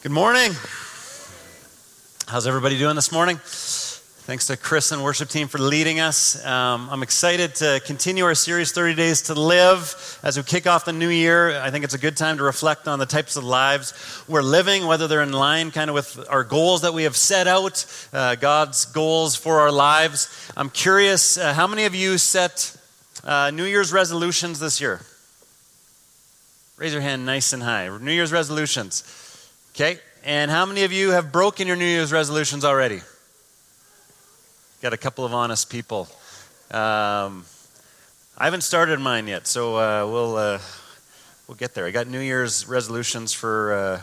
Good morning. How's everybody doing this morning? Thanks to Chris and worship team for leading us. Um, I'm excited to continue our series, 30 Days to Live, as we kick off the new year. I think it's a good time to reflect on the types of lives we're living, whether they're in line kind of with our goals that we have set out, uh, God's goals for our lives. I'm curious, uh, how many of you set uh, New Year's resolutions this year? Raise your hand nice and high. New Year's resolutions. Okay, and how many of you have broken your New Year's resolutions already? Got a couple of honest people. Um, I haven't started mine yet, so uh, we'll uh, we'll get there. I got New Year's resolutions for. Uh,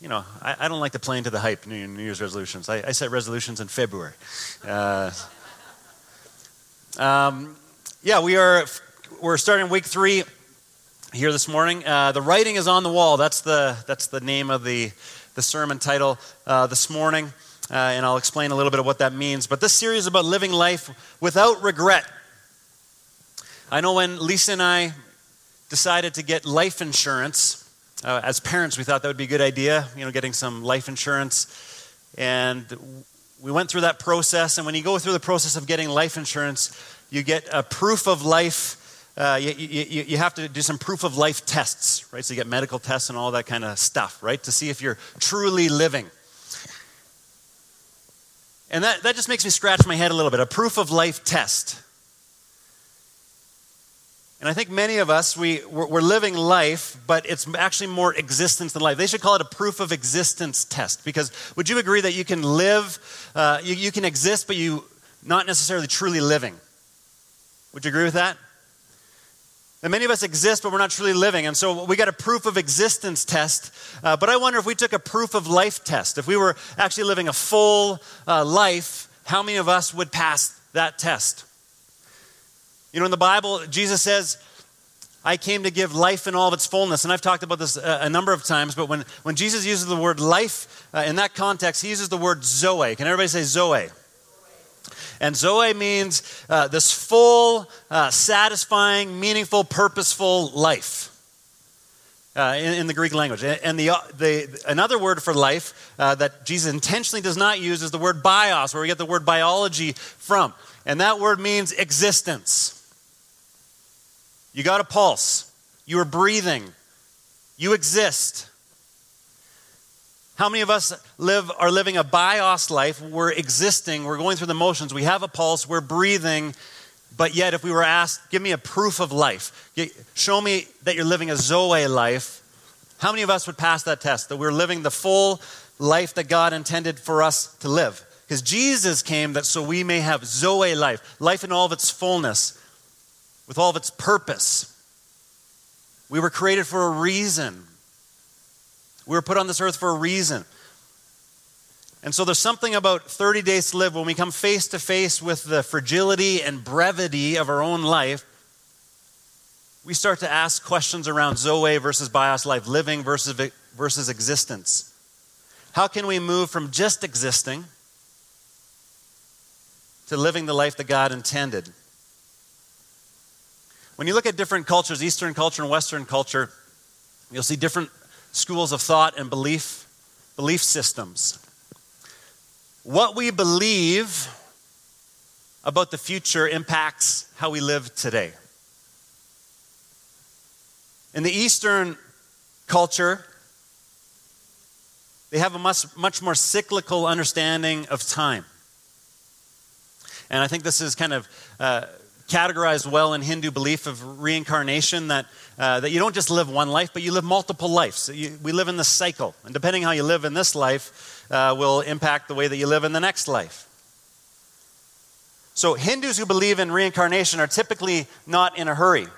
you know, I, I, don't like to play into the hype, New, New Year's resolutions. I, I, set resolutions in February. Uh, um, yeah, we are, we're starting week three here this morning. Uh, the writing is on the wall. That's the, that's the name of the, the sermon title uh, this morning. Uh, and I'll explain a little bit of what that means. But this series is about living life without regret. I know when Lisa and I decided to get life insurance, uh, as parents, we thought that would be a good idea, you know, getting some life insurance. And we went through that process. And when you go through the process of getting life insurance, you get a proof of life uh, you, you, you, have to do some proof of life tests, right? So you get medical tests and all that kind of stuff, right? To see if you're truly living. And that, that just makes me scratch my head a little bit a proof of life test. And I think many of us, we, we're, living life, but it's actually more existence than life. They should call it a proof of existence test. Because would you agree that you can live, uh, you, you can exist, but you not necessarily truly living? Would you agree with that? And many of us exist, but we're not truly living. And so we got a proof of existence test. Uh, but I wonder if we took a proof of life test, if we were actually living a full uh, life, how many of us would pass that test? You know, in the Bible, Jesus says, I came to give life in all of its fullness. And I've talked about this a, a number of times, but when, when Jesus uses the word life uh, in that context, he uses the word zoe. Can everybody say zoe? And Zoe means uh, this full, uh, satisfying, meaningful, purposeful life. Uh, in, in, the Greek language. And the, the, another word for life uh, that Jesus intentionally does not use is the word bios, where we get the word biology from. And that word means existence. You got a pulse, you are breathing, you exist. How many of us live, are living a bios life? We're existing, we're going through the motions, we have a pulse, we're breathing, but yet if we were asked, give me a proof of life, show me that you're living a Zoe life, how many of us would pass that test? That we're living the full life that God intended for us to live? Because Jesus came that so we may have Zoe life, life in all of its fullness, with all of its purpose. We were created for a reason. We were put on this earth for a reason. And so there's something about 30 days to live when we come face to face with the fragility and brevity of our own life. We start to ask questions around Zoe versus Bios life, living versus, versus existence. How can we move from just existing to living the life that God intended? When you look at different cultures, Eastern culture and Western culture, you'll see different schools of thought and belief, belief systems. What we believe about the future impacts how we live today. In the Eastern culture, they have a much, much more cyclical understanding of time. And I think this is kind of uh, categorized well in Hindu belief of reincarnation that, uh, that you don't just live one life, but you live multiple lives. You, we live in the cycle. And depending how you live in this life uh, will impact the way that you live in the next life. So, Hindus who believe in reincarnation are typically not in a hurry.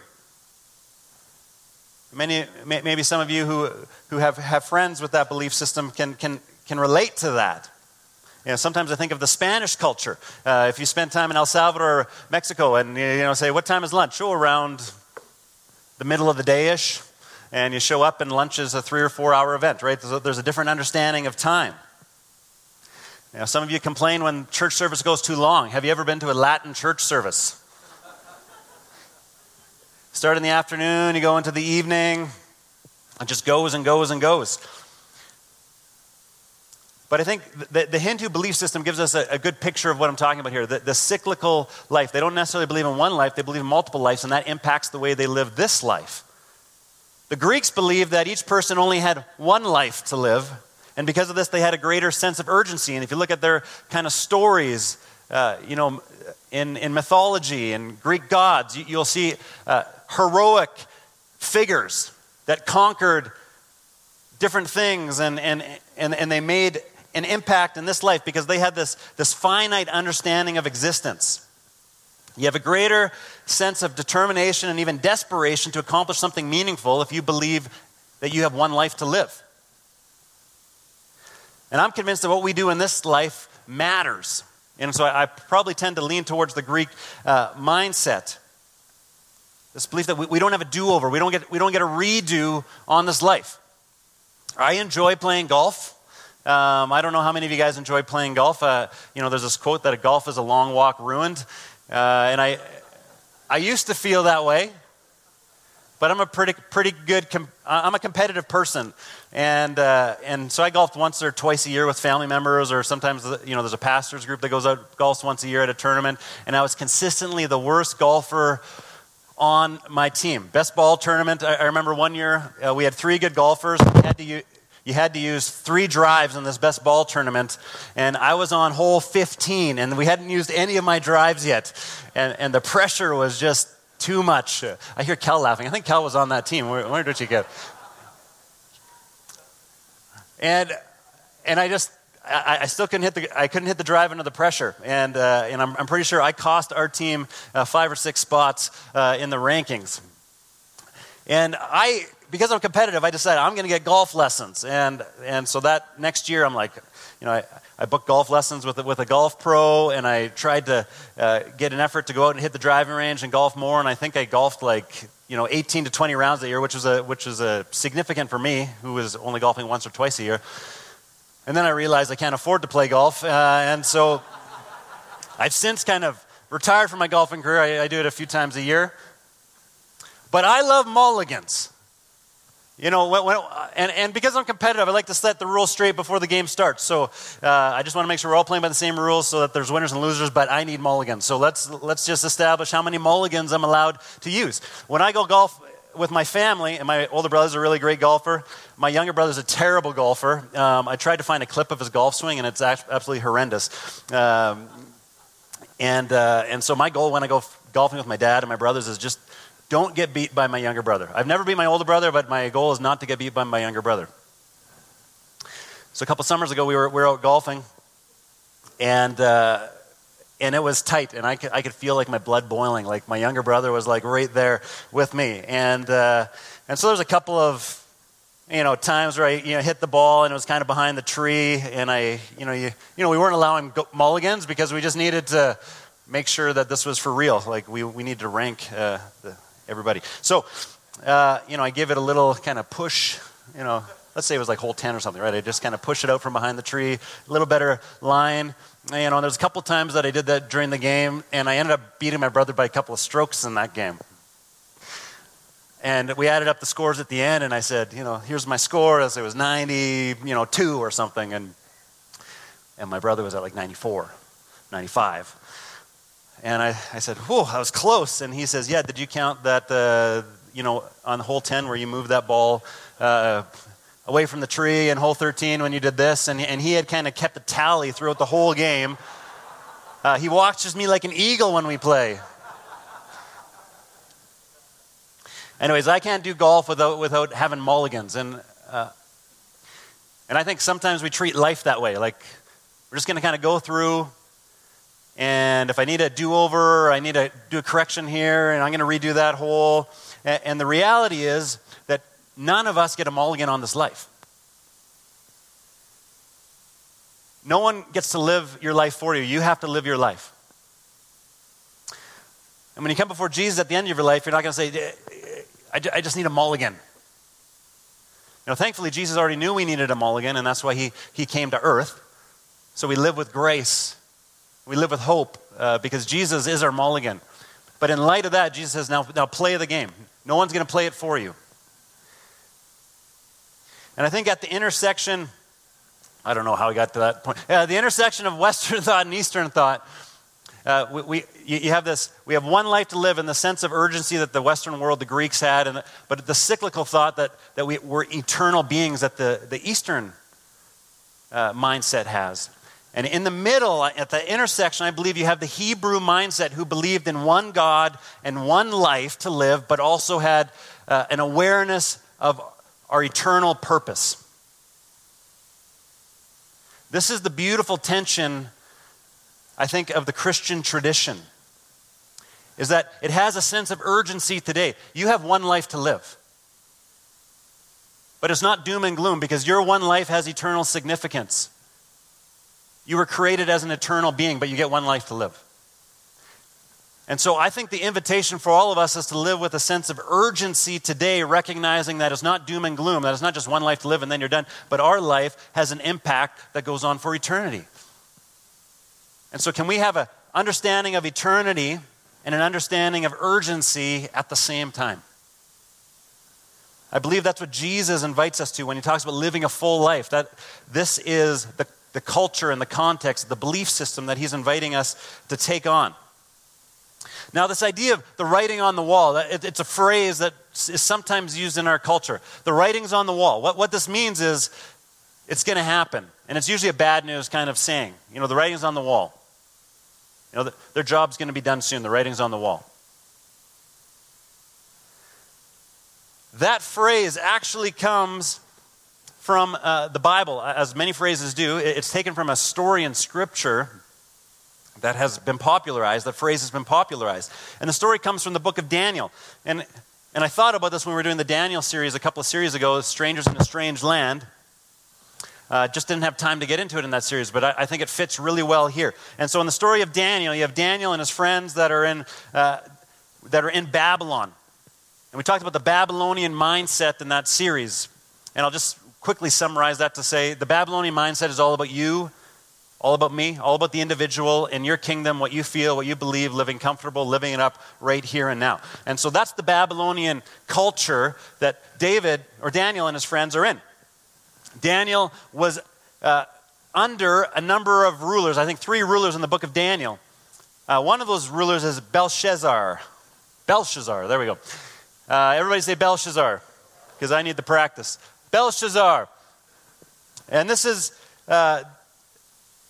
Many, maybe some of you who, who have, have friends with that belief system can, can, can relate to that. You know, sometimes I think of the Spanish culture. Uh, if you spend time in El Salvador or Mexico and you know, say, What time is lunch? Oh, around the middle of the day ish. And you show up, and lunch is a three or four hour event, right? There's a, there's a different understanding of time. Know, some of you complain when church service goes too long. Have you ever been to a Latin church service? Start in the afternoon, you go into the evening, it just goes and goes and goes. But I think the, the Hindu belief system gives us a, a, good picture of what I'm talking about here. The, the cyclical life. They don't necessarily believe in one life, they believe in multiple lives, and that impacts the way they live this life. The Greeks believed that each person only had one life to live, and because of this, they had a greater sense of urgency. And if you look at their kind of stories, uh, you know, in, in mythology and Greek gods, you, will see uh, heroic figures that conquered different things and, and, and, and they made an impact in this life because they had this, this finite understanding of existence. You have a greater sense of determination and even desperation to accomplish something meaningful if you believe that you have one life to live. And I'm convinced that what we do in this life matters. And so I, I probably tend to lean towards the Greek uh, mindset. This belief that we, we don't have a do over, we, don't get, we don't get a redo on this life. I enjoy playing golf. Um, I don't know how many of you guys enjoy playing golf. Uh, you know, there's this quote that a golf is a long walk ruined. Uh, and I, I used to feel that way, but I'm a pretty, pretty good, com- I'm a competitive person. And, uh, and so I golfed once or twice a year with family members, or sometimes, you know, there's a pastor's group that goes out, golfs once a year at a tournament. And I was consistently the worst golfer on my team. Best ball tournament, I, I remember one year uh, we had three good golfers. We had to you had to use three drives in this best ball tournament, and I was on hole 15, and we hadn't used any of my drives yet. And, and the pressure was just too much. I hear Kel laughing. I think Kel was on that team. Where, where did you get? And, and I just, I, I, still couldn't hit the, I couldn't hit the drive under the pressure. And, uh, and I'm, I'm, pretty sure I cost our team uh, five or six spots uh, in the rankings. And I, because I'm competitive, I decided I'm going to get golf lessons. And, and so that next year, I'm like, you know, I, I booked golf lessons with, with a golf pro, and I tried to uh, get an effort to go out and hit the driving range and golf more. And I think I golfed like, you know, 18 to 20 rounds a year, which was, a, which was a significant for me, who was only golfing once or twice a year. And then I realized I can't afford to play golf. Uh, and so I've since kind of retired from my golfing career. I, I do it a few times a year. But I love mulligans. You know, when, when, and, and because I'm competitive, I like to set the rules straight before the game starts. So uh, I just want to make sure we're all playing by the same rules so that there's winners and losers, but I need mulligans. So let's, let's just establish how many mulligans I'm allowed to use. When I go golf with my family, and my older brother's a really great golfer, my younger brother's a terrible golfer. Um, I tried to find a clip of his golf swing, and it's absolutely horrendous. Um, and, uh, and so my goal when I go golfing with my dad and my brothers is just don't get beat by my younger brother. I've never beat my older brother, but my goal is not to get beat by my younger brother. So a couple summers ago, we were, we were out golfing, and, uh, and it was tight, and I could, I could feel like my blood boiling. Like my younger brother was like right there with me. And, uh, and so there was a couple of you know, times where I, you know, hit the ball and it was kind of behind the tree, and I, you know, you, you know, we weren't allowing mulligans because we just needed to make sure that this was for real. Like we, we needed to rank uh, the, everybody. So, uh, you know, I give it a little kind of push, you know, let's say it was like hole 10 or something, right? I just kind of push it out from behind the tree, a little better line. You know, there's a couple times that I did that during the game, and I ended up beating my brother by a couple of strokes in that game. And we added up the scores at the end, and I said, you know, here's my score. As it was 90, you know, two or something, and and my brother was at like 94, 95. And I, I said, whoa, I was close. And he says, yeah, did you count that, uh, you know, on hole 10 where you moved that ball uh, away from the tree and hole 13 when you did this? And, and he had kind of kept a tally throughout the whole game. Uh, he watches me like an eagle when we play. Anyways, I can't do golf without, without having mulligans. And, uh, and I think sometimes we treat life that way. Like, we're just going to kind of go through and if I need a do over, I need to do a correction here, and I'm going to redo that hole. And the reality is that none of us get a mulligan on this life. No one gets to live your life for you. You have to live your life. And when you come before Jesus at the end of your life, you're not going to say, eh, eh, I just need a mulligan. You know, thankfully, Jesus already knew we needed a mulligan, and that's why he, he came to earth. So we live with grace we live with hope uh, because Jesus is our mulligan. But in light of that, Jesus says, now, now play the game. No one's going to play it for you. And I think at the intersection I don't know how we got to that point. Yeah, the intersection of Western thought and Eastern thought. Uh, we, we, you have this, we have one life to live in the sense of urgency that the Western world, the Greeks had, and but the cyclical thought that, that we, we're eternal beings that the, the Eastern uh, mindset has. And in the middle, at the intersection, I believe you have the Hebrew mindset who believed in one God and one life to live, but also had uh, an awareness of our eternal purpose. This is the beautiful tension, I think, of the Christian tradition. Is that it has a sense of urgency today. You have one life to live. But it's not doom and gloom because your one life has eternal significance. You were created as an eternal being, but you get one life to live. And so I think the invitation for all of us is to live with a sense of urgency today, recognizing that it's not doom and gloom, that it's not just one life to live and then you're done, but our life has an impact that goes on for eternity. And so, can we have an understanding of eternity and an understanding of urgency at the same time? I believe that's what Jesus invites us to when he talks about living a full life. That this is the, the culture and the context, the belief system that he's inviting us to take on. Now, this idea of the writing on the wall, it's a phrase that is sometimes used in our culture. The writing's on the wall. What, what this means is it's going to happen. And it's usually a bad news kind of saying. You know, the writing's on the wall. You know, the, their job's going to be done soon. The writing's on the wall. That phrase actually comes from uh, the Bible, as many phrases do. It's taken from a story in Scripture that has been popularized, that phrase has been popularized. And the story comes from the book of Daniel. And, and I thought about this when we were doing the Daniel series a couple of series ago, Strangers in a Strange Land. Uh, just didn't have time to get into it in that series, but I, I, think it fits really well here. And so, in the story of Daniel, you have Daniel and his friends that are in, uh, that are in Babylon. And we talked about the Babylonian mindset in that series. And I'll just quickly summarize that to say the Babylonian mindset is all about you all about me, all about the individual in your kingdom, what you feel, what you believe, living comfortable, living it up right here and now. And so that's the Babylonian culture that David or Daniel and his friends are in. Daniel was uh, under a number of rulers, I think three rulers in the book of Daniel. Uh, one of those rulers is Belshazzar. Belshazzar, there we go. Uh, everybody say Belshazzar, because I need the practice. Belshazzar. And this is uh,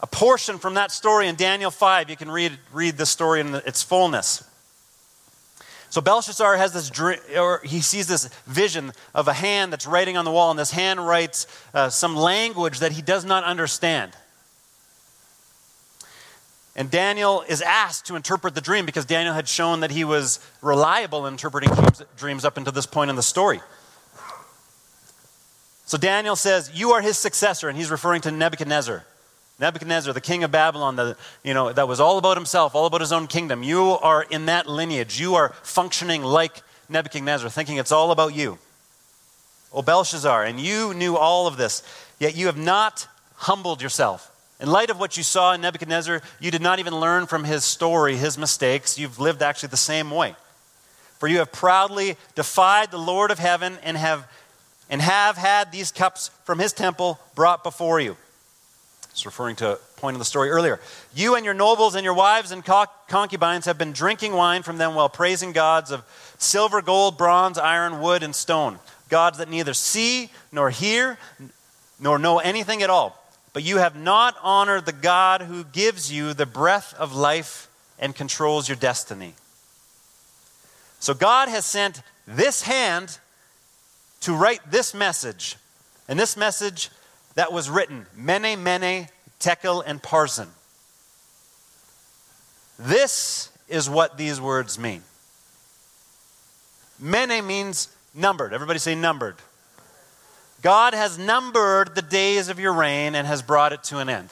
a portion from that story in Daniel 5. You can read, read the story in its fullness. So Belshazzar has this dream, or he sees this vision of a hand that's writing on the wall, and this hand writes uh, some language that he does not understand. And Daniel is asked to interpret the dream because Daniel had shown that he was reliable in interpreting dreams, dreams up until this point in the story. So Daniel says, You are his successor, and he's referring to Nebuchadnezzar. Nebuchadnezzar, the king of Babylon, the, you know, that was all about himself, all about his own kingdom. You are in that lineage. You are functioning like Nebuchadnezzar, thinking it's all about you. O Belshazzar, and you knew all of this, yet you have not humbled yourself. In light of what you saw in Nebuchadnezzar, you did not even learn from his story, his mistakes. You've lived actually the same way. For you have proudly defied the Lord of heaven and have, and have had these cups from his temple brought before you. It's referring to a point in the story earlier. You and your nobles and your wives and concubines have been drinking wine from them while praising gods of silver, gold, bronze, iron, wood, and stone. Gods that neither see nor hear nor know anything at all. But you have not honored the God who gives you the breath of life and controls your destiny. So God has sent this hand to write this message. And this message that was written Mene, Mene, Tekel, and Parsin. This is what these words mean. Mene means numbered. Everybody say numbered. God has numbered the days of your reign and has brought it to an end.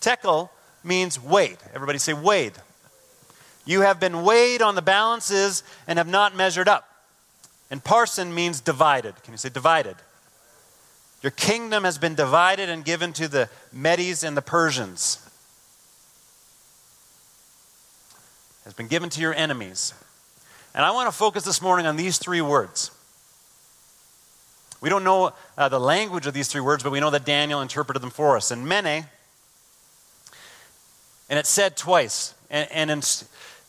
Tekel means weighed. Everybody say weighed. You have been weighed on the balances and have not measured up. And Parsin means divided. Can you say divided? Your kingdom has been divided and given to the Medes and the Persians. Has been given to your enemies. And I want to focus this morning on these three words. We don't know uh, the language of these three words, but we know that Daniel interpreted them for us. And mene, and it's said twice. And, and in,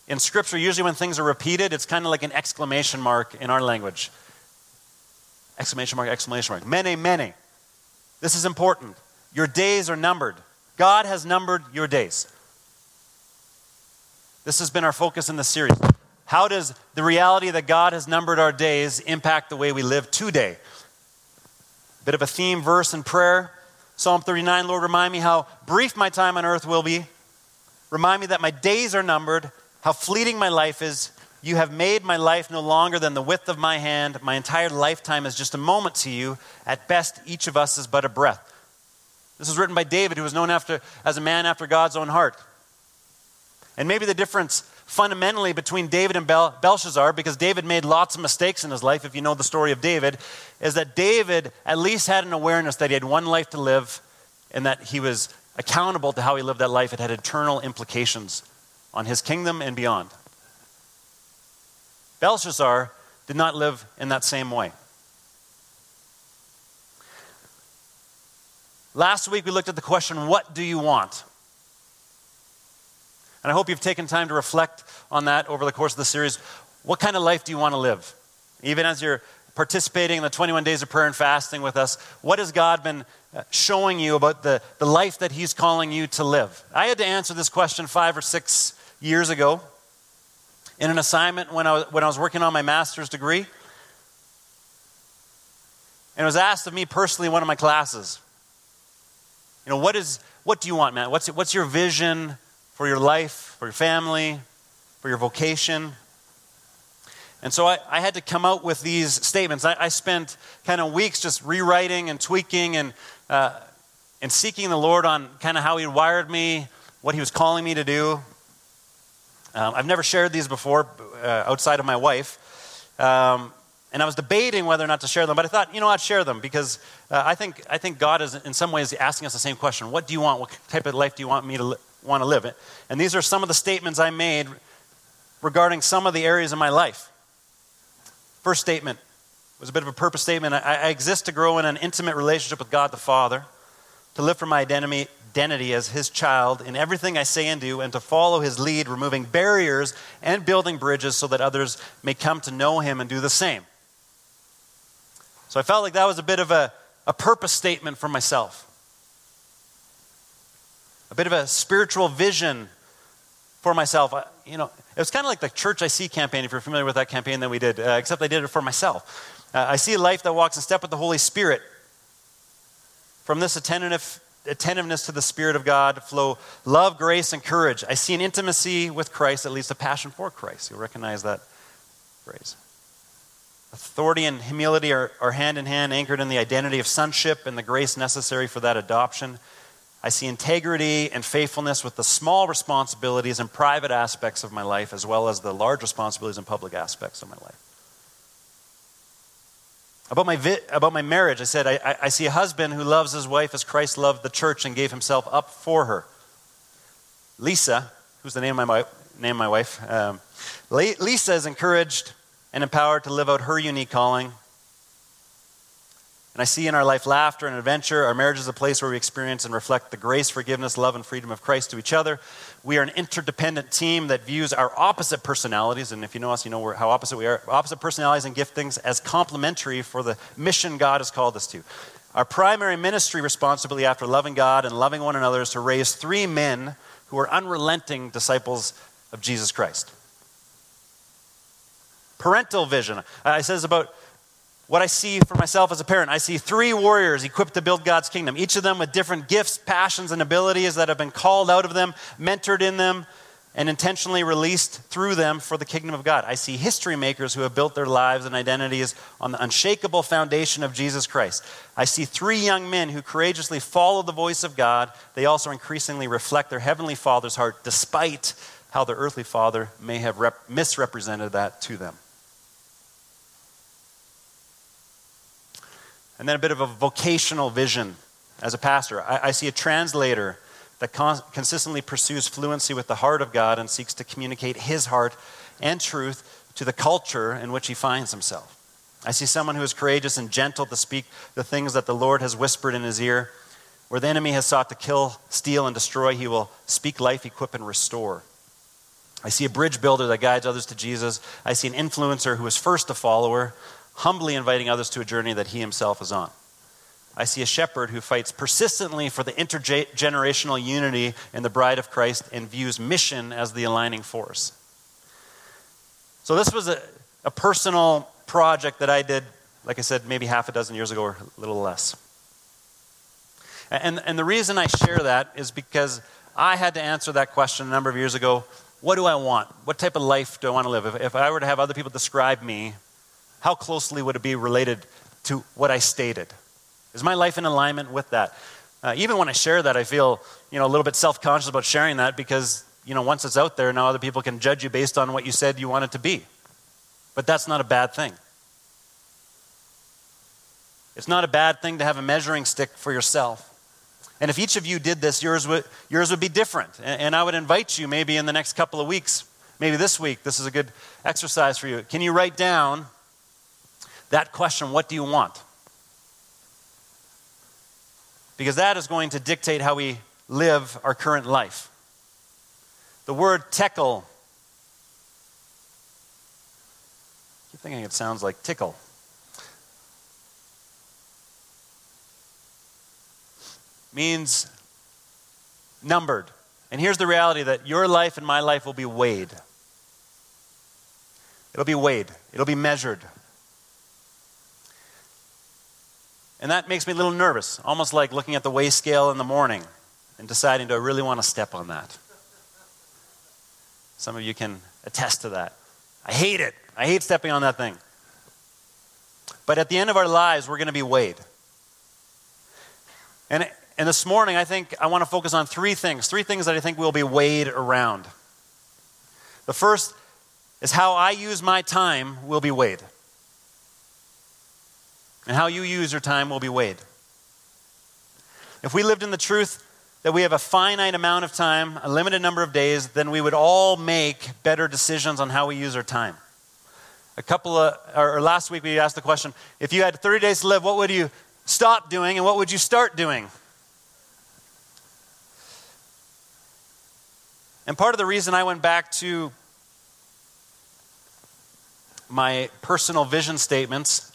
in Scripture, usually when things are repeated, it's kind of like an exclamation mark in our language. Exclamation mark, exclamation mark. Mene, mene. This is important. Your days are numbered. God has numbered your days. This has been our focus in the series. How does the reality that God has numbered our days impact the way we live today? Bit of a theme verse in prayer. Psalm 39 Lord, remind me how brief my time on earth will be. Remind me that my days are numbered, how fleeting my life is. You have made my life no longer than the width of my hand. My entire lifetime is just a moment to you. At best, each of us is but a breath. This was written by David, who was known after, as a man after God's own heart. And maybe the difference fundamentally between David and Bel- Belshazzar, because David made lots of mistakes in his life, if you know the story of David, is that David at least had an awareness that he had one life to live and that he was accountable to how he lived that life. It had eternal implications on his kingdom and beyond. Belshazzar did not live in that same way. Last week we looked at the question, What do you want? And I hope you've taken time to reflect on that over the course of the series. What kind of life do you want to live? Even as you're participating in the 21 days of prayer and fasting with us, what has God been uh, showing you about the, the life that He's calling you to live? I had to answer this question five or six years ago in an assignment when I was, when I was working on my master's degree. And it was asked of me personally in one of my classes. You know, what, is, what do you want, man? What's, what's your vision for your life, for your family, for your vocation? And so I, I had to come out with these statements. I, I spent kind of weeks just rewriting and tweaking and, uh, and seeking the Lord on kind of how He wired me, what He was calling me to do. Um, I've never shared these before uh, outside of my wife. Um, and I was debating whether or not to share them, but I thought, you know, I'd share them because uh, I, think, I think God is in some ways asking us the same question What do you want? What type of life do you want me to li- want to live? And these are some of the statements I made regarding some of the areas of my life. First statement was a bit of a purpose statement. I, I exist to grow in an intimate relationship with God the Father, to live for my identity, identity as his child in everything I say and do, and to follow his lead, removing barriers and building bridges so that others may come to know him and do the same. So I felt like that was a bit of a, a purpose statement for myself, a bit of a spiritual vision for myself. I, you know, it was kind of like the Church I See campaign, if you're familiar with that campaign that we did, uh, except I did it for myself. Uh, I see a life that walks in step with the Holy Spirit. From this attentive attentiveness to the Spirit of God flow love, grace, and courage. I see an intimacy with Christ that leads to passion for Christ. You'll recognize that phrase. Authority and humility are, are hand in hand, anchored in the identity of sonship and the grace necessary for that adoption. I see integrity and faithfulness with the small responsibilities and private aspects of my life, as well as the large responsibilities and public aspects of my life. About my, vi- about my marriage, I said, I, I see a husband who loves his wife as Christ loved the church and gave himself up for her. Lisa, who's the name of my, name of my wife, um, Lisa is encouraged and empowered to live out her unique calling. And I see in our life laughter and adventure. Our marriage is a place where we experience and reflect the grace, forgiveness, love, and freedom of Christ to each other. We are an interdependent team that views our opposite personalities, and if you know us, you know how opposite we are, opposite personalities and giftings as complementary for the mission God has called us to. Our primary ministry responsibility after loving God and loving one another is to raise three men who are unrelenting disciples of Jesus Christ. Parental vision. I says about what I see for myself as a parent. I see three warriors equipped to build God's kingdom, each of them with different gifts, passions, and abilities that have been called out of them, mentored in them, and intentionally released through them for the kingdom of God. I see history makers who have built their lives and identities on the unshakable foundation of Jesus Christ. I see three young men who courageously follow the voice of God. They also increasingly reflect their heavenly Father's heart, despite how their earthly father may have rep- misrepresented that to them. And then a bit of a vocational vision as a pastor. I, I see a translator that con- consistently pursues fluency with the heart of God and seeks to communicate his heart and truth to the culture in which he finds himself. I see someone who is courageous and gentle to speak the things that the Lord has whispered in his ear. Where the enemy has sought to kill, steal, and destroy, he will speak life, equip, and restore. I see a bridge builder that guides others to Jesus. I see an influencer who is first a follower, humbly inviting others to a journey that he himself is on. I see a shepherd who fights persistently for the intergenerational unity in the bride of Christ and views mission as the aligning force. So, this was a, a personal project that I did, like I said, maybe half a dozen years ago or a little less. And, and the reason I share that is because I had to answer that question a number of years ago. What do I want? What type of life do I want to live? If, if I were to have other people describe me, how closely would it be related to what I stated? Is my life in alignment with that? Uh, even when I share that, I feel you know a little bit self-conscious about sharing that because you know once it's out there, now other people can judge you based on what you said you want it to be. But that's not a bad thing. It's not a bad thing to have a measuring stick for yourself. And if each of you did this, yours would, yours would be different. And, and I would invite you maybe in the next couple of weeks, maybe this week, this is a good exercise for you. Can you write down that question, what do you want? Because that is going to dictate how we live our current life. The word tekel, I keep thinking it sounds like tickle. means numbered. And here's the reality that your life and my life will be weighed. It'll be weighed, it'll be measured. And that makes me a little nervous, almost like looking at the weigh scale in the morning and deciding, do I really want to step on that? Some of you can attest to that. I hate it. I hate stepping on that thing. But at the end of our lives, we're going to be weighed. And and this morning, I think I want to focus on three things, three things that I think will be weighed around. The first is how I use my time will be weighed. And how you use your time will be weighed. If we lived in the truth that we have a finite amount of time, a limited number of days, then we would all make better decisions on how we use our time. A couple of, or last week we asked the question if you had 30 days to live, what would you stop doing and what would you start doing? And part of the reason I went back to my personal vision statements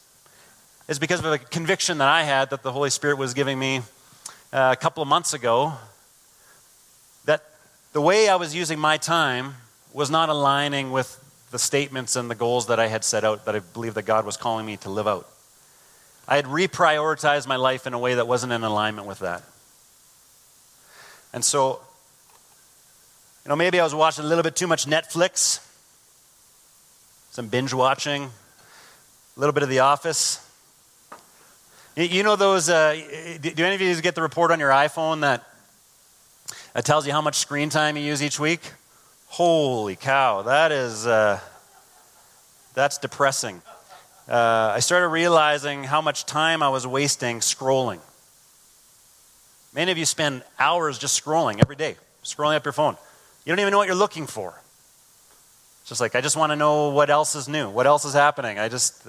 is because of a conviction that I had that the Holy Spirit was giving me uh, a couple of months ago that the way I was using my time was not aligning with the statements and the goals that I had set out that I believe that God was calling me to live out. I had reprioritized my life in a way that wasn't in alignment with that. And so you know, maybe I was watching a little bit too much Netflix, some binge watching, a little bit of The Office. You know those, uh, do any of you get the report on your iPhone that tells you how much screen time you use each week? Holy cow, that is, uh, that's depressing. Uh, I started realizing how much time I was wasting scrolling. Many of you spend hours just scrolling every day, scrolling up your phone. You don't even know what you're looking for. It's just like, I just want to know what else is new, what else is happening. I just,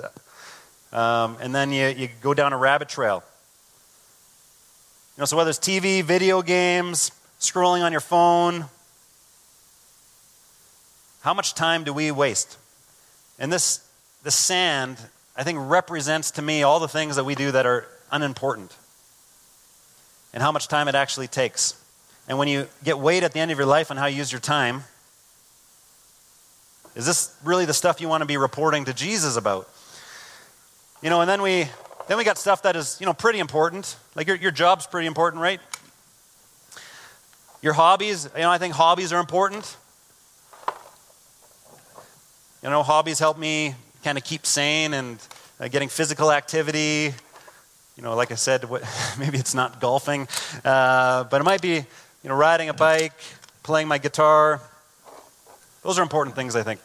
um, and then you, you go down a rabbit trail. You know, so whether it's TV, video games, scrolling on your phone, how much time do we waste? And this, the sand, I think, represents to me all the things that we do that are unimportant and how much time it actually takes. And when you get weighed at the end of your life on how you use your time, is this really the stuff you want to be reporting to Jesus about? You know, and then we then we got stuff that is, you know, pretty important. Like your, your job's pretty important, right? Your hobbies, you know, I think hobbies are important. You know, hobbies help me kind of keep sane and uh, getting physical activity. You know, like I said, what, maybe it's not golfing, uh, but it might be you know, riding a bike, playing my guitar. Those are important things, I think.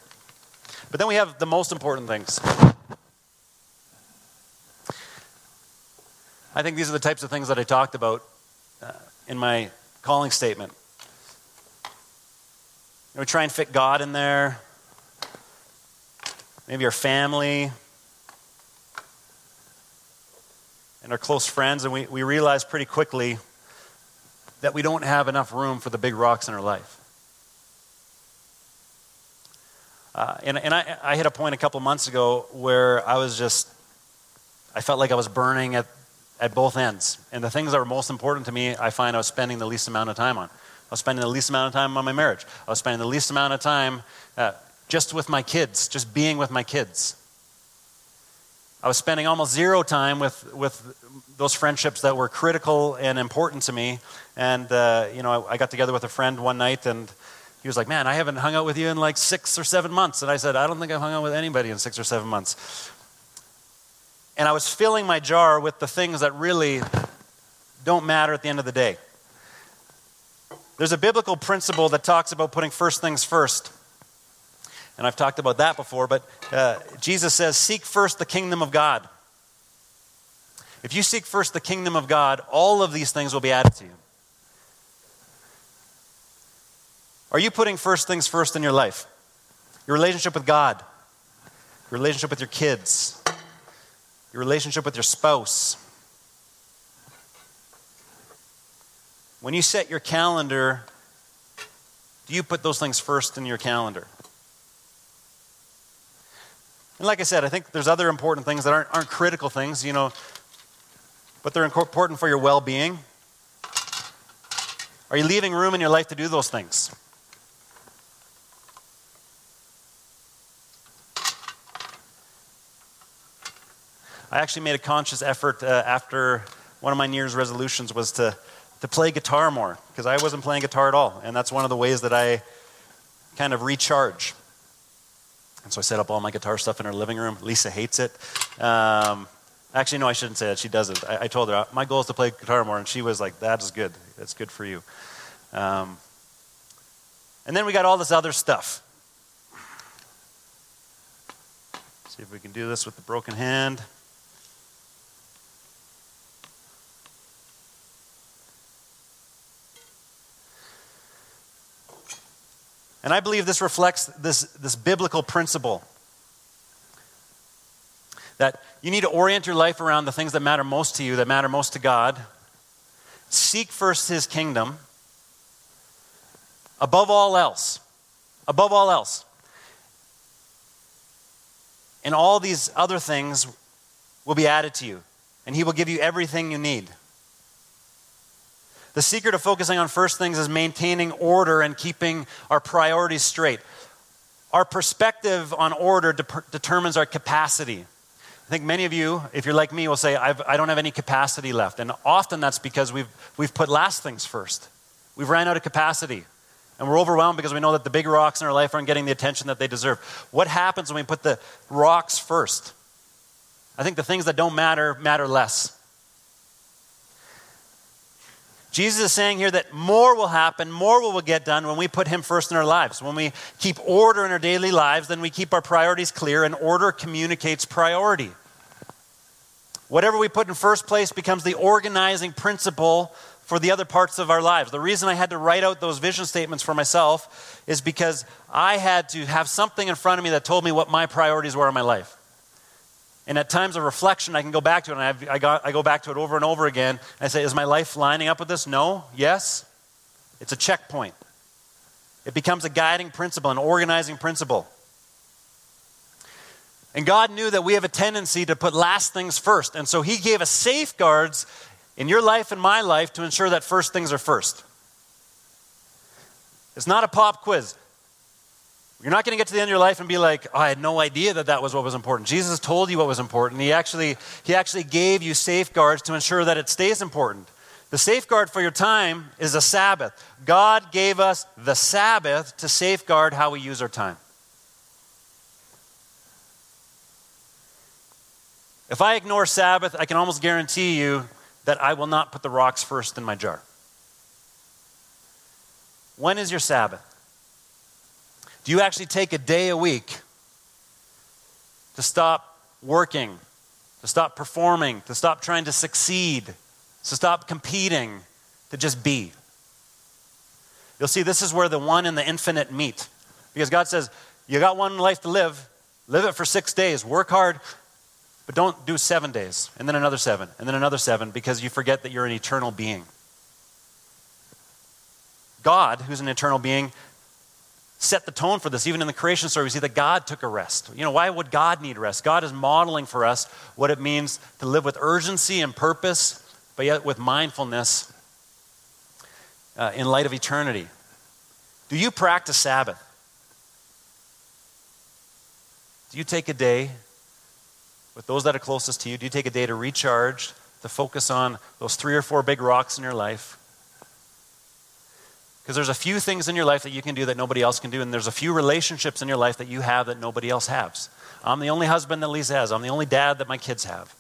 But then we have the most important things. I think these are the types of things that I talked about uh, in my calling statement. You know, try and fit God in there. Maybe our family, and our close friends, and we, we realize pretty quickly that we don't have enough room for the big rocks in our life. Uh, and and I, I hit a point a couple months ago where I was just, I felt like I was burning at, at both ends. And the things that were most important to me, I find I was spending the least amount of time on. I was spending the least amount of time on my marriage. I was spending the least amount of time uh, just with my kids, just being with my kids. I was spending almost zero time with, with those friendships that were critical and important to me. And, uh, you know, I, I, got together with a friend one night and he was like, Man, I haven't hung out with you in like six or seven months. And I said, I don't think I've hung out with anybody in six or seven months. And I was filling my jar with the things that really don't matter at the end of the day. There's a biblical principle that talks about putting first things first. And I've talked about that before, but uh, Jesus says, Seek first the kingdom of God. If you seek first the kingdom of God, all of these things will be added to you. Are you putting first things first in your life? Your relationship with God, your relationship with your kids, your relationship with your spouse. When you set your calendar, do you put those things first in your calendar? And like I said, I think there's other important things that aren't, aren't critical things, you know, but they're important for your well being. Are you leaving room in your life to do those things? I actually made a conscious effort uh, after one of my New Year's resolutions was to, to play guitar more because I wasn't playing guitar at all. And that's one of the ways that I kind of recharge. And so I set up all my guitar stuff in her living room. Lisa hates it. Um, actually, no, I shouldn't say that. She doesn't. I, I, told her, my goal is to play guitar more. And she was like, that is good. That's good for you. Um, and then we got all this other stuff. See if we can do this with the broken hand. And I believe this reflects this, this biblical principle that you need to orient your life around the things that matter most to you, that matter most to God. Seek first his kingdom above all else. Above all else. And all these other things will be added to you, and he will give you everything you need. The secret of focusing on first things is maintaining order and keeping our priorities straight. Our perspective on order de- determines our capacity. I think many of you, if you're like me, will say, I've, I do not have any capacity left. And often that's because we've, we've put last things first. We've ran out of capacity. And we're overwhelmed because we know that the big rocks in our life aren't getting the attention that they deserve. What happens when we put the rocks first? I think the things that don't matter matter less. Jesus is saying here that more will happen, more will get done when we put Him first in our lives. When we keep order in our daily lives, then we keep our priorities clear, and order communicates priority. Whatever we put in first place becomes the organizing principle for the other parts of our lives. The reason I had to write out those vision statements for myself is because I had to have something in front of me that told me what my priorities were in my life. And at times of reflection, I can go back to it, and I, I, got, I go back to it over and over again. I say, Is my life lining up with this? No. Yes. It's a checkpoint. It becomes a guiding principle, an organizing principle. And God knew that we have a tendency to put last things first. And so He gave us safeguards in your life and my life to ensure that first things are first. It's not a pop quiz. You're not going to get to the end of your life and be like, oh, I had no idea that that was what was important. Jesus told you what was important. He actually, he actually gave you safeguards to ensure that it stays important. The safeguard for your time is a Sabbath. God gave us the Sabbath to safeguard how we use our time. If I ignore Sabbath, I can almost guarantee you that I will not put the rocks first in my jar. When is your Sabbath? Do you actually take a day a week to stop working, to stop performing, to stop trying to succeed, to stop competing, to just be? You'll see this is where the one and the infinite meet. Because God says, You got one life to live, live it for six days, work hard, But don't do seven days, and then another seven, and then another seven, because you forget that you're an eternal being. God, who's an eternal being, set the tone for this. Even in the creation story, we see that God took a rest. You know, why would God need rest? God is modeling for us what it means to live with urgency and purpose, but yet with mindfulness uh, in light of eternity. Do you practice Sabbath? Do you take a day with those that are closest to you? Do you take a day to recharge, to focus on those three or four big rocks in your life? Because there's a few things in your life that you can do that nobody else can do, and there's a few relationships in your life that you have that nobody else has. I'm the only husband that Lisa has, I'm the only dad that my kids have.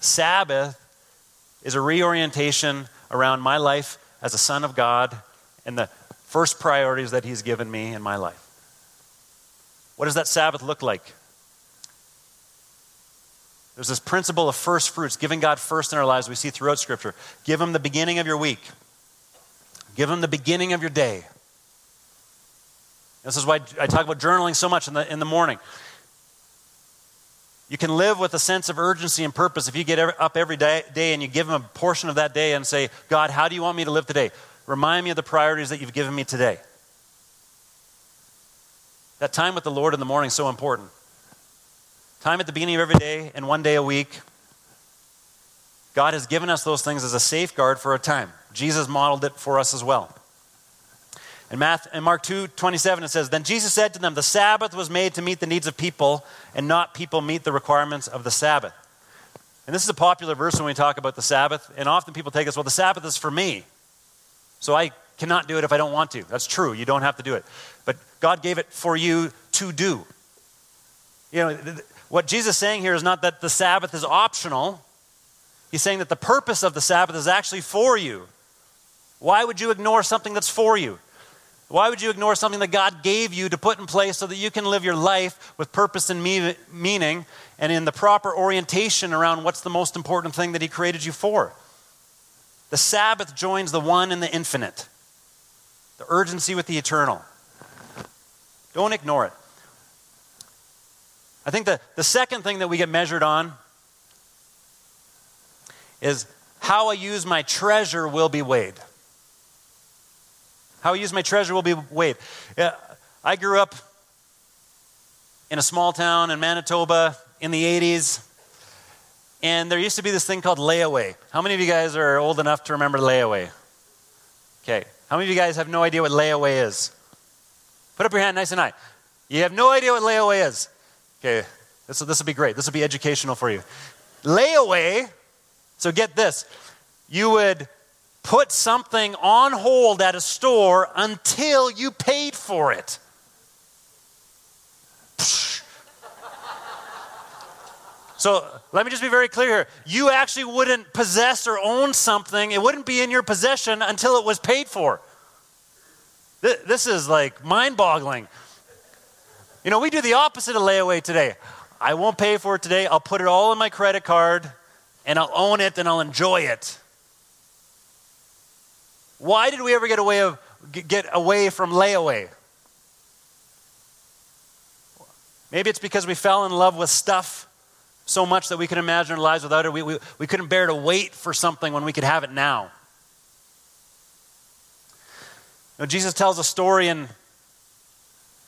Sabbath is a reorientation around my life as a son of God and the first priorities that He's given me in my life. What does that Sabbath look like? There's this principle of first fruits, giving God first in our lives, we see throughout Scripture. Give Him the beginning of your week. Give them the beginning of your day. This is why I talk about journaling so much in the, in the morning. You can live with a sense of urgency and purpose if you get up every day, day and you give them a portion of that day and say, God, how do you want me to live today? Remind me of the priorities that you've given me today. That time with the Lord in the morning is so important. Time at the beginning of every day and one day a week. God has given us those things as a safeguard for a time. Jesus modeled it for us as well. In, Math, in Mark 2 27, it says, Then Jesus said to them, The Sabbath was made to meet the needs of people, and not people meet the requirements of the Sabbath. And this is a popular verse when we talk about the Sabbath, and often people take us, Well, the Sabbath is for me. So I cannot do it if I don't want to. That's true. You don't have to do it. But God gave it for you to do. You know, what Jesus is saying here is not that the Sabbath is optional. He's saying that the purpose of the Sabbath is actually for you. Why would you ignore something that's for you? Why would you ignore something that God gave you to put in place so that you can live your life with purpose and me- meaning and in the proper orientation around what's the most important thing that He created you for? The Sabbath joins the one and the infinite, the urgency with the eternal. Don't ignore it. I think the, the second thing that we get measured on is how I use my treasure will be weighed. How I use my treasure will be weighed. Uh, I grew up in a small town in Manitoba in the 80s, and there used to be this thing called layaway. How many of you guys are old enough to remember layaway? Okay. How many of you guys have no idea what layaway is? Put up your hand nice and high. You have no idea what layaway is. Okay, this, this will be great. This will be educational for you. Layaway, so get this, you would put something on hold at a store until you paid for it. So let me just be very clear here. You actually wouldn't possess or own something, it wouldn't be in your possession until it was paid for. This is like mind boggling. You know, we do the opposite of layaway today. I won't pay for it today. I'll put it all in my credit card and I'll own it and I'll enjoy it. Why did we ever get away, of, get away from layaway? Maybe it's because we fell in love with stuff so much that we could imagine our lives without it. We, we, we couldn't bear to wait for something when we could have it now. Now, Jesus tells a story in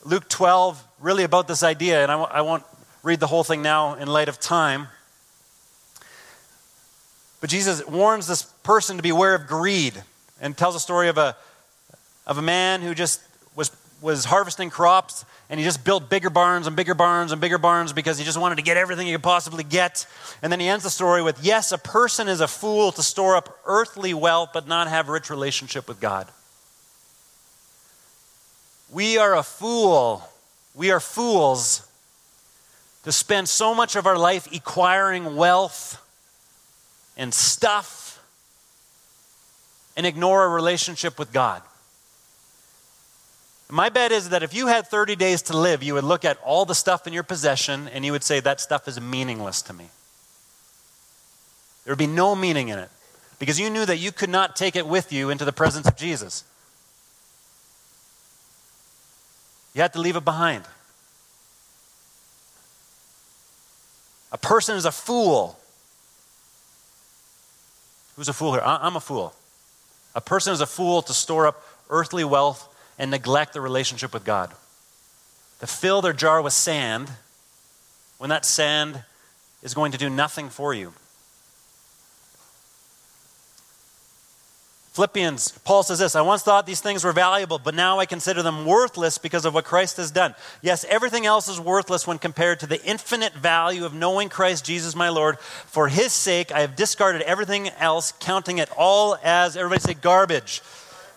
Luke 12 really about this idea, and I w- I won't read the whole thing now in light of time. But Jesus warns this person to beware of greed and tells a story of a, of a man who just was, was harvesting crops and he just built bigger barns and bigger barns and bigger barns because he just wanted to get everything he could possibly get. And then he ends the story with Yes, a person is a fool to store up earthly wealth but not have a rich relationship with God. We are a fool. We are fools to spend so much of our life acquiring wealth and stuff and ignore a relationship with God. My bet is that if you had 30 days to live, you would look at all the stuff in your possession and you would say, that stuff is meaningless to me. There would be no meaning in it because you knew that you could not take it with you into the presence of Jesus. You had to leave it behind. A person is a fool. Who's a fool here? I'm a fool. A person is a fool to store up earthly wealth and neglect the relationship with God. To fill their jar with sand when that sand is going to do nothing for you. Philippians, Paul says this I once thought these things were valuable, but now I consider them worthless because of what Christ has done. Yes, everything else is worthless when compared to the infinite value of knowing Christ Jesus my Lord. For his sake, I have discarded everything else, counting it all as, everybody say, garbage,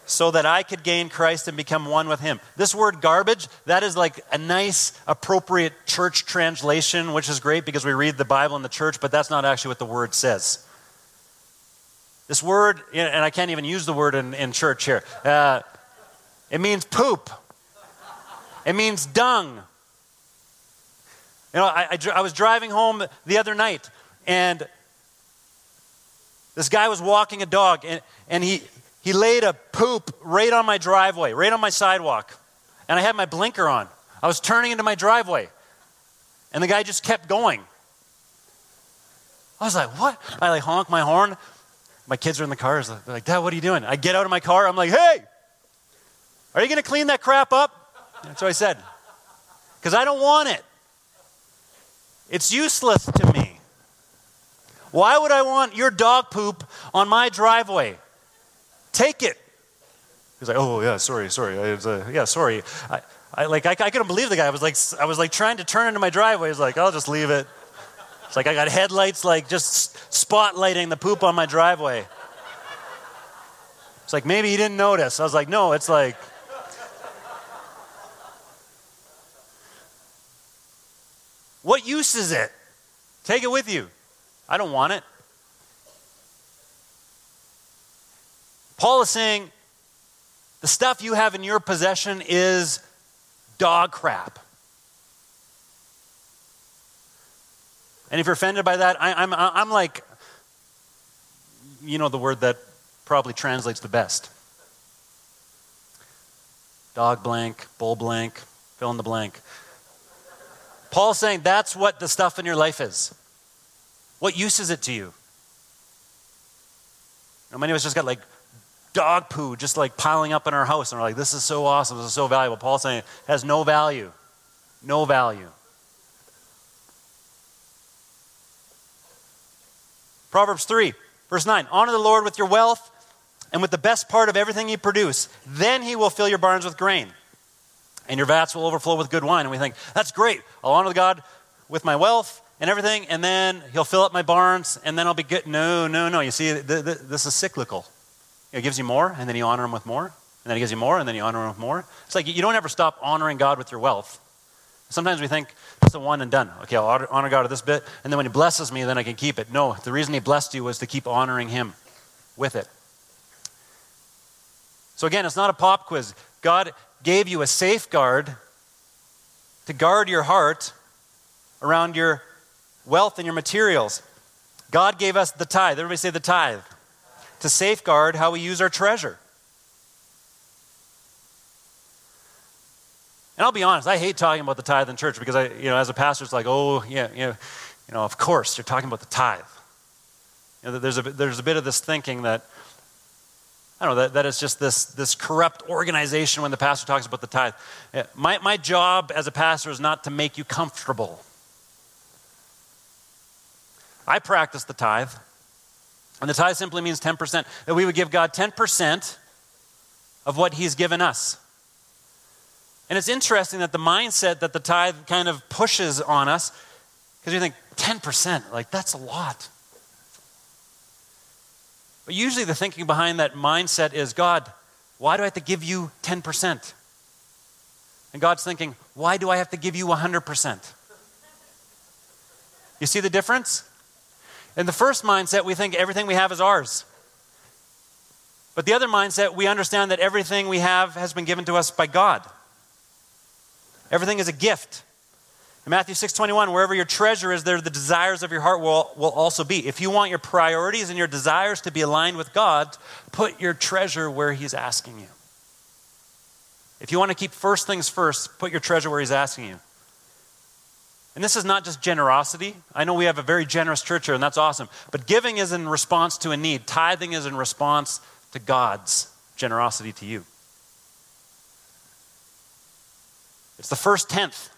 so that I could gain Christ and become one with him. This word garbage, that is like a nice, appropriate church translation, which is great because we read the Bible in the church, but that's not actually what the word says. This word, and I can't even use the word in, in church here, uh, it means poop, it means dung. You know, I, I, I was driving home the other night, and this guy was walking a dog, and, and he, he laid a poop right on my driveway, right on my sidewalk. And I had my blinker on. I was turning into my driveway. And the guy just kept going. I was like, what? I like honk my horn. My kids are in the cars. They're like, Dad, what are you doing? I get out of my car. I'm like, hey, are you going to clean that crap up? That's what I said. Because I don't want it. It's useless to me. Why would I want your dog poop on my driveway? Take it. He's like, oh, yeah, sorry, sorry. I was, uh, yeah, sorry. I, I, like, I, I couldn't believe the guy. I was like, I was like trying to turn into my driveway. He's like, I'll just leave it. It's like I got headlights like just spotlighting the poop on my driveway. It's like maybe he didn't notice. I was like, no, it's like. What use is it? Take it with you. I don't want it. Paul is saying the stuff you have in your possession is dog crap. And if you're offended by that, I, am I'm, I'm like, you know, the word that probably translates the best dog blank, bull blank, fill in the blank. Paul's saying that's what the stuff in your life is. What use is it to you? many of us just got like dog poo just like piling up in our house, and we're like, this is so awesome, this is so valuable. Paul's saying it has no value. No value. Proverbs 3, verse 9 Honor the Lord with your wealth and with the best part of everything you produce. Then he will fill your barns with grain, and your vats will overflow with good wine. And we think, that's great. I'll honor God with my wealth and everything, and then he'll fill up my barns, and then I'll be good. No, no, no. You see, this is cyclical. It gives you more, and then you honor him with more, and then he gives you more, and then you honor him with more. It's like you don't ever stop honoring God with your wealth. Sometimes we think just a one and done. Okay, I'll honor God at this bit, and then when He blesses me, then I can keep it. No, the reason He blessed you was to keep honoring Him with it. So again, it's not a pop quiz. God gave you a safeguard to guard your heart around your wealth and your materials. God gave us the tithe. Everybody say the tithe. To safeguard how we use our treasure. And I'll be honest, I hate talking about the tithe in church because I, you know, as a pastor, it's like, oh, yeah, you know, you know of course, you're talking about the tithe. You know, there's, a, there's a bit of this thinking that, I don't know, that, that it's just this, this corrupt organization when the pastor talks about the tithe. My, my job as a pastor is not to make you comfortable. I practice the tithe. And the tithe simply means 10%. That we would give God 10% of what He's given us. And it's interesting that the mindset that the tithe kind of pushes on us, because you think 10%, like that's a lot. But usually the thinking behind that mindset is God, why do I have to give you 10%? And God's thinking, why do I have to give you 100%? You see the difference? In the first mindset, we think everything we have is ours. But the other mindset, we understand that everything we have has been given to us by God. Everything is a gift. In Matthew 6:21, wherever your treasure is, there the desires of your heart will, will also be. If you want your priorities and your desires to be aligned with God, put your treasure where He's asking you. If you want to keep first things first, put your treasure where He's asking you. And this is not just generosity. I know we have a very generous church here, and that's awesome. But giving is in response to a need, tithing is in response to God's generosity to you. It's the first tenth.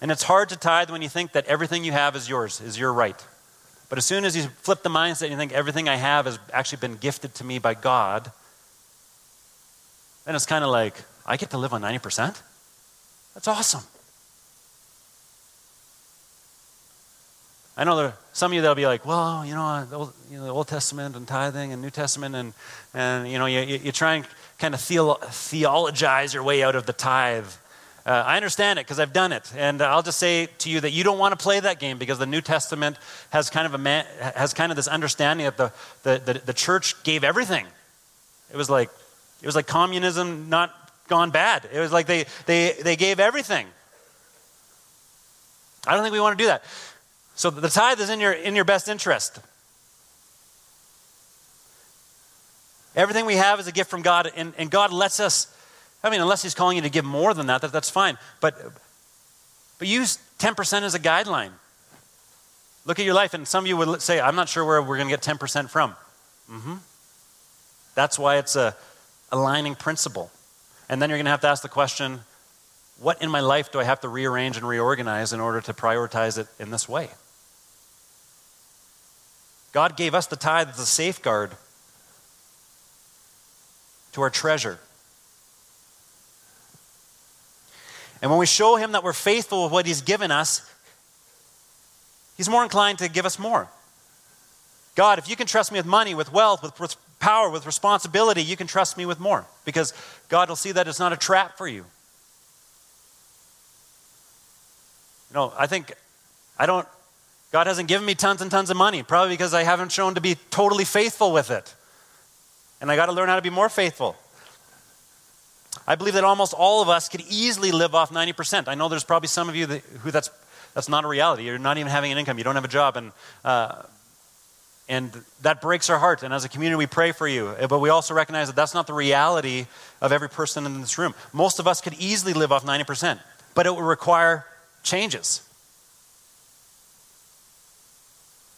And it's hard to tithe when you think that everything you have is yours, is your right. But as soon as you flip the mindset and you think everything I have has actually been gifted to me by God, then it's kind of like, I get to live on 90%? That's awesome. I know there some of you that'll be like, well, you know, the Old, you know, the Old Testament and tithing and New Testament, and, and you know, you, you try and kind of theolo- theologize your way out of the tithe. Uh, I understand it because I've done it, and I'll just say to you that you don't want to play that game because the New Testament has kind of a man, has kind of this understanding that the, the, the, the church gave everything. It was like it was like communism not gone bad. It was like they they they gave everything. I don't think we want to do that. So the tithe is in your, in your best interest. Everything we have is a gift from God, and, and God lets us, I mean, unless He's calling you to give more than that, that that's fine. But, but use 10% as a guideline. Look at your life, and some of you would say, I'm not sure where we're going to get 10% from. Mm-hmm. That's why it's a aligning principle. And then you're going to have to ask the question what in my life do I have to rearrange and reorganize in order to prioritize it in this way? God gave us the tithe as a safeguard to our treasure. And when we show Him that we're faithful with what He's given us, He's more inclined to give us more. God, if you can trust me with money, with wealth, with power, with responsibility, you can trust me with more. Because God will see that it's not a trap for you. You know, I think, I don't, God hasn't given me tons and tons of money, probably because I haven't shown to be totally faithful with it. And I got to learn how to be more faithful. I believe that almost all of us could easily live off 90%. I know there's probably some of you that, who that's, that's not a reality. You're not even having an income, you don't have a job, and, uh, and that breaks our heart. And as a community, we pray for you. But we also recognize that that's not the reality of every person in this room. Most of us could easily live off 90%, but it would require changes.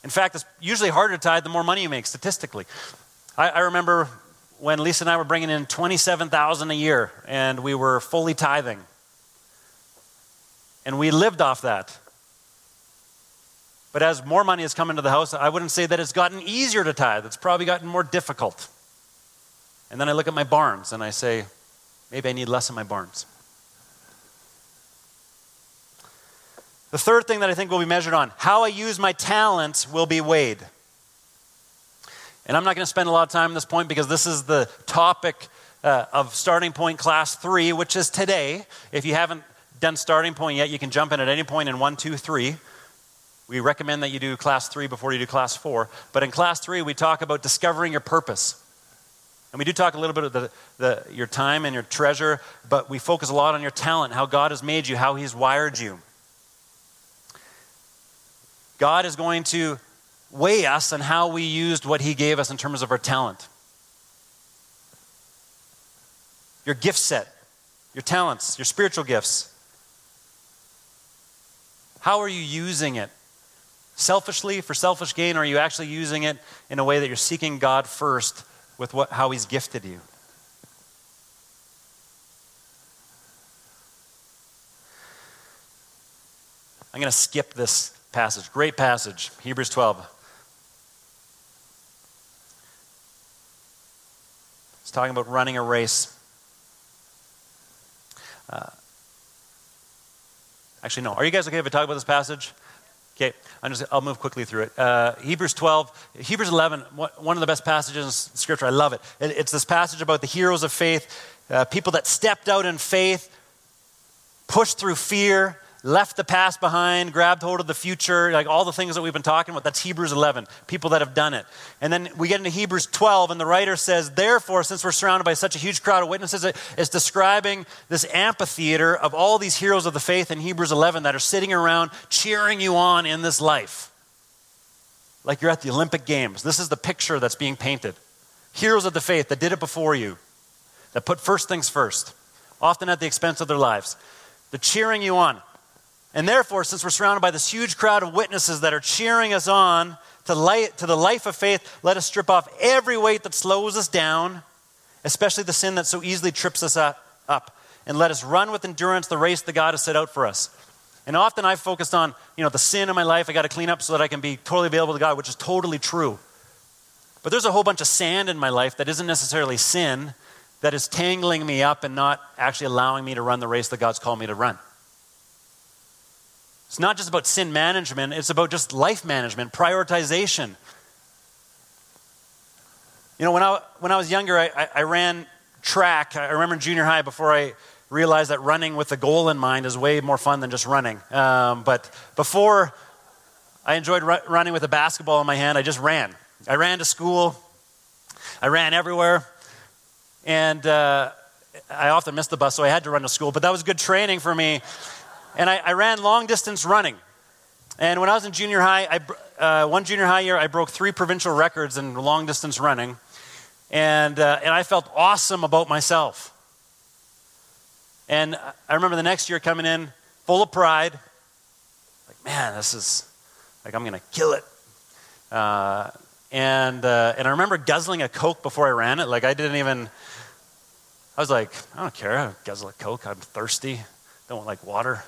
In fact, it's usually harder to tithe the more money you make statistically. I, I remember when Lisa and I were bringing in 27,000 a year and we were fully tithing. And we lived off that. But as more money has come into the house, I wouldn't say that it's gotten easier to tithe. It's probably gotten more difficult. And then I look at my barns and I say, maybe I need less in my barns. The third thing that I think will be measured on how I use my talents will be weighed. And I'm not going to spend a lot of time on this point because this is the topic uh, of starting point class three, which is today. If you haven't done starting point yet, you can jump in at any point in one, two, three. We recommend that you do class three before you do class four. But in class three, we talk about discovering your purpose. And we do talk a little bit of the, the, your time and your treasure, but we focus a lot on your talent, how God has made you, how He's wired you. God is going to weigh us on how we used what He gave us in terms of our talent. Your gift set, your talents, your spiritual gifts. How are you using it? Selfishly, for selfish gain, or are you actually using it in a way that you're seeking God first with what, how He's gifted you? I'm going to skip this passage. Great passage, Hebrews 12. It's talking about running a race. Uh, actually, no. Are you guys okay if I talk about this passage? Okay, i will move quickly through it. Uh, Hebrews 12, Hebrews 11, one of the best passages in Scripture. I love it. It's this passage about the heroes of faith, uh, people that stepped out in faith, pushed through fear, left the past behind, grabbed hold of the future, like all the things that we've been talking about. That's Hebrews 11, people that have done it. And then we get into Hebrews 12, and the writer says, Therefore, since we're surrounded by such a huge crowd of witnesses, it's describing this amphitheater of all these heroes of the faith in Hebrews 11 that are sitting around cheering you on in this life. Like you're at the Olympic Games. This is the picture that's being painted. Heroes of the faith that did it before you, that put first things first, often at the expense of their lives. They're cheering you on. And therefore, since we're surrounded by this huge crowd of witnesses that are cheering us on to, light, to the life of faith, let us strip off every weight that slows us down, especially the sin that so easily trips us up, and let us run with endurance the race that God has set out for us. And often I've focused on, you know, the sin in my life I got to clean up so that I can be totally available to God, which is totally true. But there's a whole bunch of sand in my life that isn't necessarily sin, that is tangling me up and not actually allowing me to run the race that God's called me to run. It's not just about sin management, it's about just life management, prioritization. You know, when I, when I was younger, I, I, I ran track. I remember in junior high before I realized that running with a goal in mind is way more fun than just running. Um, but before I enjoyed ru- running with a basketball in my hand, I just ran. I ran to school, I ran everywhere, and uh, I often missed the bus, so I had to run to school. But that was good training for me and I, I ran long distance running. And when I was in junior high, I, uh, one junior high year, I broke three provincial records in long distance running. And, uh, and I felt awesome about myself. And I remember the next year coming in full of pride. Like, man, this is, like, I'm going to kill it. Uh, and, uh, and I remember guzzling a Coke before I ran it. Like, I didn't even, I was like, I don't care. I guzzle a Coke. I'm thirsty. Don't like water.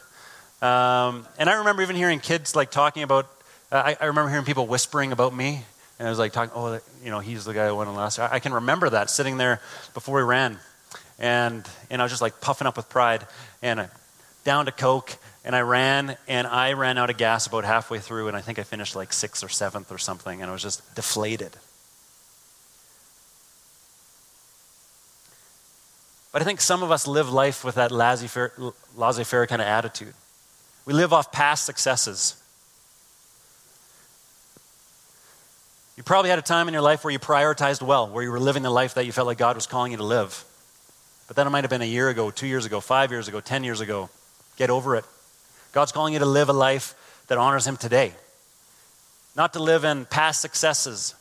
Um, and I remember even hearing kids like talking about, uh, I, I, remember hearing people whispering about me. And I was like talking, oh, you know, he's the guy who won last year. I, I can remember that sitting there before we ran. And, and I was just like puffing up with pride. And I, down to Coke. And I ran, and I ran out of gas about halfway through. And I think I finished like sixth or seventh or something. And I was just deflated. But I think some of us live life with that laissez faire kind of attitude. We live off past successes. You probably had a time in your life where you prioritized well, where you were living the life that you felt like God was calling you to live. But then it might have been a year ago, two years ago, five years ago, ten years ago. Get over it. God's calling you to live a life that honors Him today, not to live in past successes,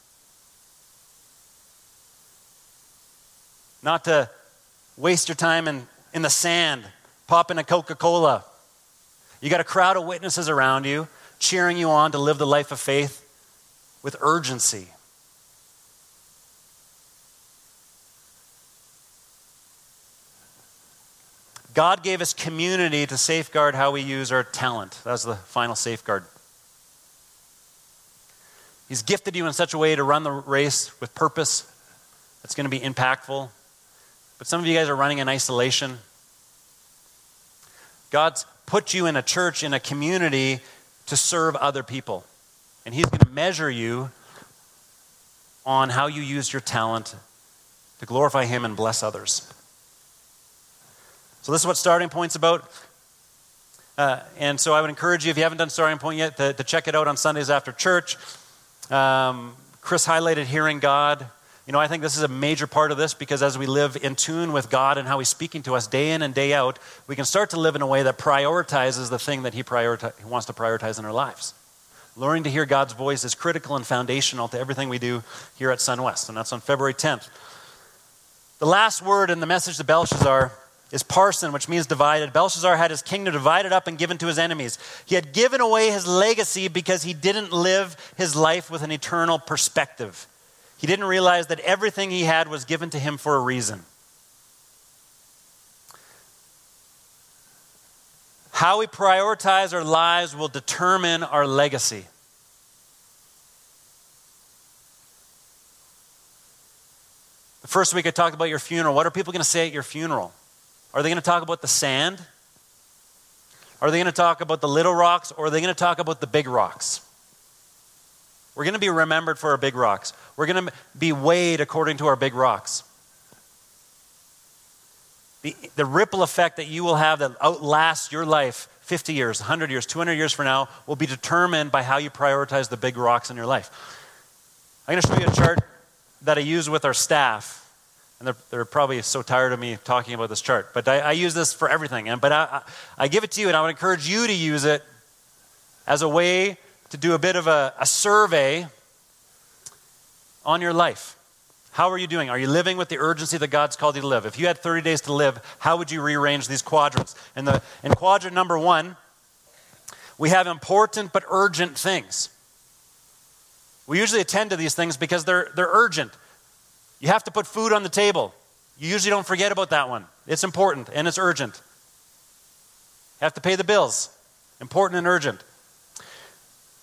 not to waste your time in, in the sand, popping a Coca Cola you got a crowd of witnesses around you cheering you on to live the life of faith with urgency. God gave us community to safeguard how we use our talent. That's the final safeguard. He's gifted you in such a way to run the race with purpose that's going to be impactful. But some of you guys are running in isolation. God's put you in a church, in a community to serve other people. And He's going to measure you on how you use your talent to glorify Him and bless others. So, this is what Starting Point's about. Uh, and so, I would encourage you, if you haven't done Starting Point yet, to, to check it out on Sundays after church. Um, Chris highlighted hearing God. You know, I think this is a major part of this because as we live in tune with God and how He's speaking to us day in and day out, we can start to live in a way that prioritizes the thing that He, prioritize, he wants to prioritize in our lives. Learning to hear God's voice is critical and foundational to everything we do here at SunWest, and that's on February 10th. The last word in the message to Belshazzar is Parsin, which means divided. Belshazzar had his kingdom divided up and given to his enemies. He had given away his legacy because he didn't live his life with an eternal perspective. He didn't realize that everything he had was given to him for a reason. How we prioritize our lives will determine our legacy. The first week I talked about your funeral. What are people going to say at your funeral? Are they going to talk about the sand? Are they going to talk about the little rocks? Or are they going to talk about the big rocks? We're going to be remembered for our big rocks. We're going to be weighed according to our big rocks. The, the ripple effect that you will have that outlasts your life 50 years, 100 years, 200 years from now will be determined by how you prioritize the big rocks in your life. I'm going to show you a chart that I use with our staff. And they're, they're probably so tired of me talking about this chart. But I, I use this for everything. And, but I, I, I give it to you, and I would encourage you to use it as a way to do a bit of a, a survey on your life. How are you doing? Are you living with the urgency that God's called you to live? If you had 30 days to live, how would you rearrange these quadrants? And the, in quadrant number one, We have important but urgent things. We usually attend to these things because they're, they're urgent. You have to put food on the table. You usually don't forget about that one. It's important and it's urgent. You have to pay the bills. Important and urgent.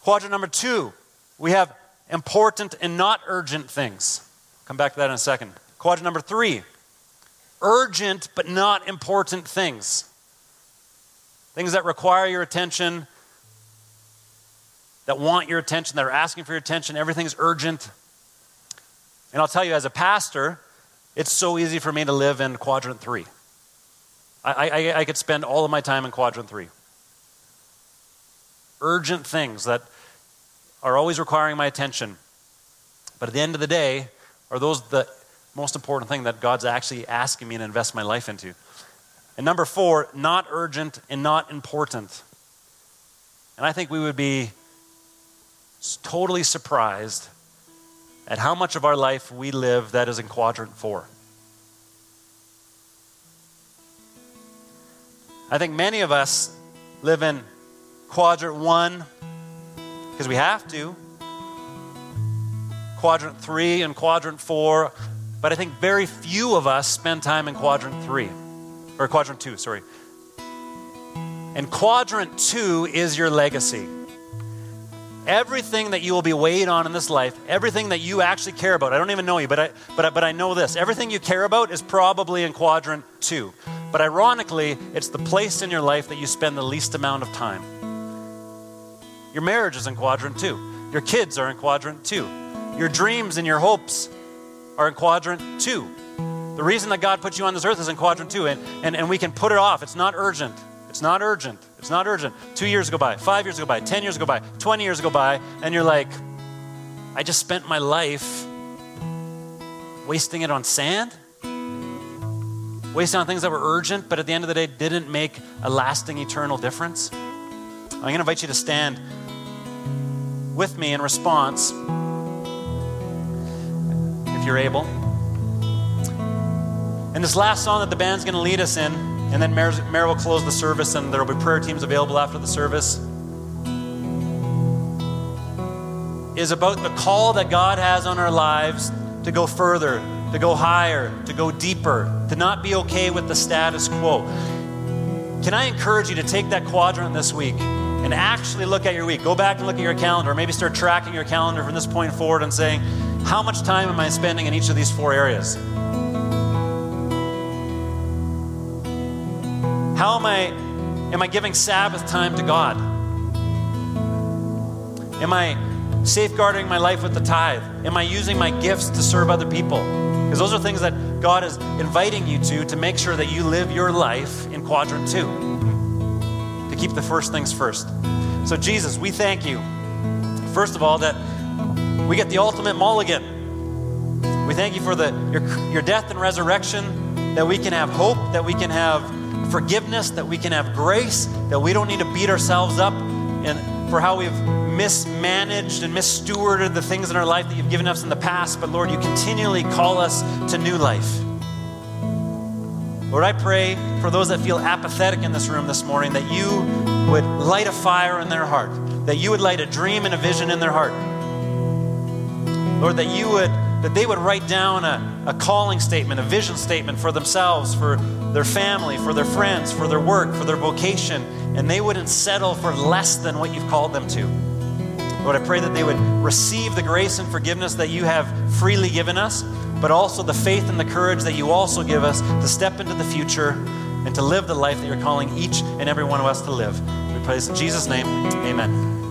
Quadrant number two, we have important and not urgent things. Come back to that in a second. Quadrant number three, urgent but not important things. Things that require your attention, that want your attention, that are asking for your attention. Everything's urgent. And I'll tell you, as a pastor, it's so easy for me to live in quadrant three. I, I, I could spend all of my time in quadrant three. Urgent things that are always requiring my attention. But at the end of the day, are those the most important thing that God's actually asking me to invest my life into? And number four, not urgent and not important. And I think we would be totally surprised at how much of our life we live that is in quadrant four. I think many of us live in quadrant one because we have to, quadrant three and quadrant four, but I think very few of us spend time in quadrant three, or quadrant two, sorry. And quadrant two is your legacy. Everything that you will be weighed on in this life, everything that you actually care about, I don't even know you, but I, but I, but I know this. Everything you care about is probably in quadrant two. But ironically, it's the place in your life that you spend the least amount of time. Your marriage is in quadrant two. Your kids are in quadrant two. Your dreams and your hopes are in quadrant two. The reason that God put you on this earth is in quadrant two, and, and, and we can put it off. It's not urgent. It's not urgent. It's not urgent. Two years go by, five years go by, 10 years go by, 20 years go by, and you're like, I just spent my life wasting it on sand, wasting on things that were urgent, but at the end of the day didn't make a lasting, eternal difference. I'm going to invite you to stand with me in response, if you're able. And this last song that the band's going to lead us in, and then Mary will close the service, and there will be prayer teams available after the service. Is about the call that God has on our lives to go further, to go higher, to go deeper, to not be okay with the status quo. Can I encourage you to take that quadrant this week and actually look at your week? Go back and look at your calendar, maybe start tracking your calendar from this point forward and saying, how much time am I spending in each of these four areas? How am I am I giving Sabbath time to God? Am I safeguarding my life with the tithe? Am I using my gifts to serve other people? Because those are things that God is inviting you to to make sure that you live your life in quadrant 2. To keep the first things first. So Jesus, we thank you. First of all that we get the ultimate mulligan. We thank you for the your, your death and resurrection that we can have hope, that we can have forgiveness, that we can have grace, that we don't need to beat ourselves up and for how we've mismanaged and misstewarded the things in our life that you've given us in the past. But Lord, you continually call us to new life. Lord, I pray for those that feel apathetic in this room this morning that you would light a fire in their heart, that you would light a dream and a vision in their heart. Lord, that you would that they would write down a, a calling statement, a vision statement for themselves, for their family, for their friends, for their work, for their vocation, and they wouldn't settle for less than what you've called them to. Lord, I pray that they would receive the grace and forgiveness that you have freely given us, but also the faith and the courage that you also give us to step into the future and to live the life that you're calling each and every one of us to live. We pray this in Jesus' name. Amen.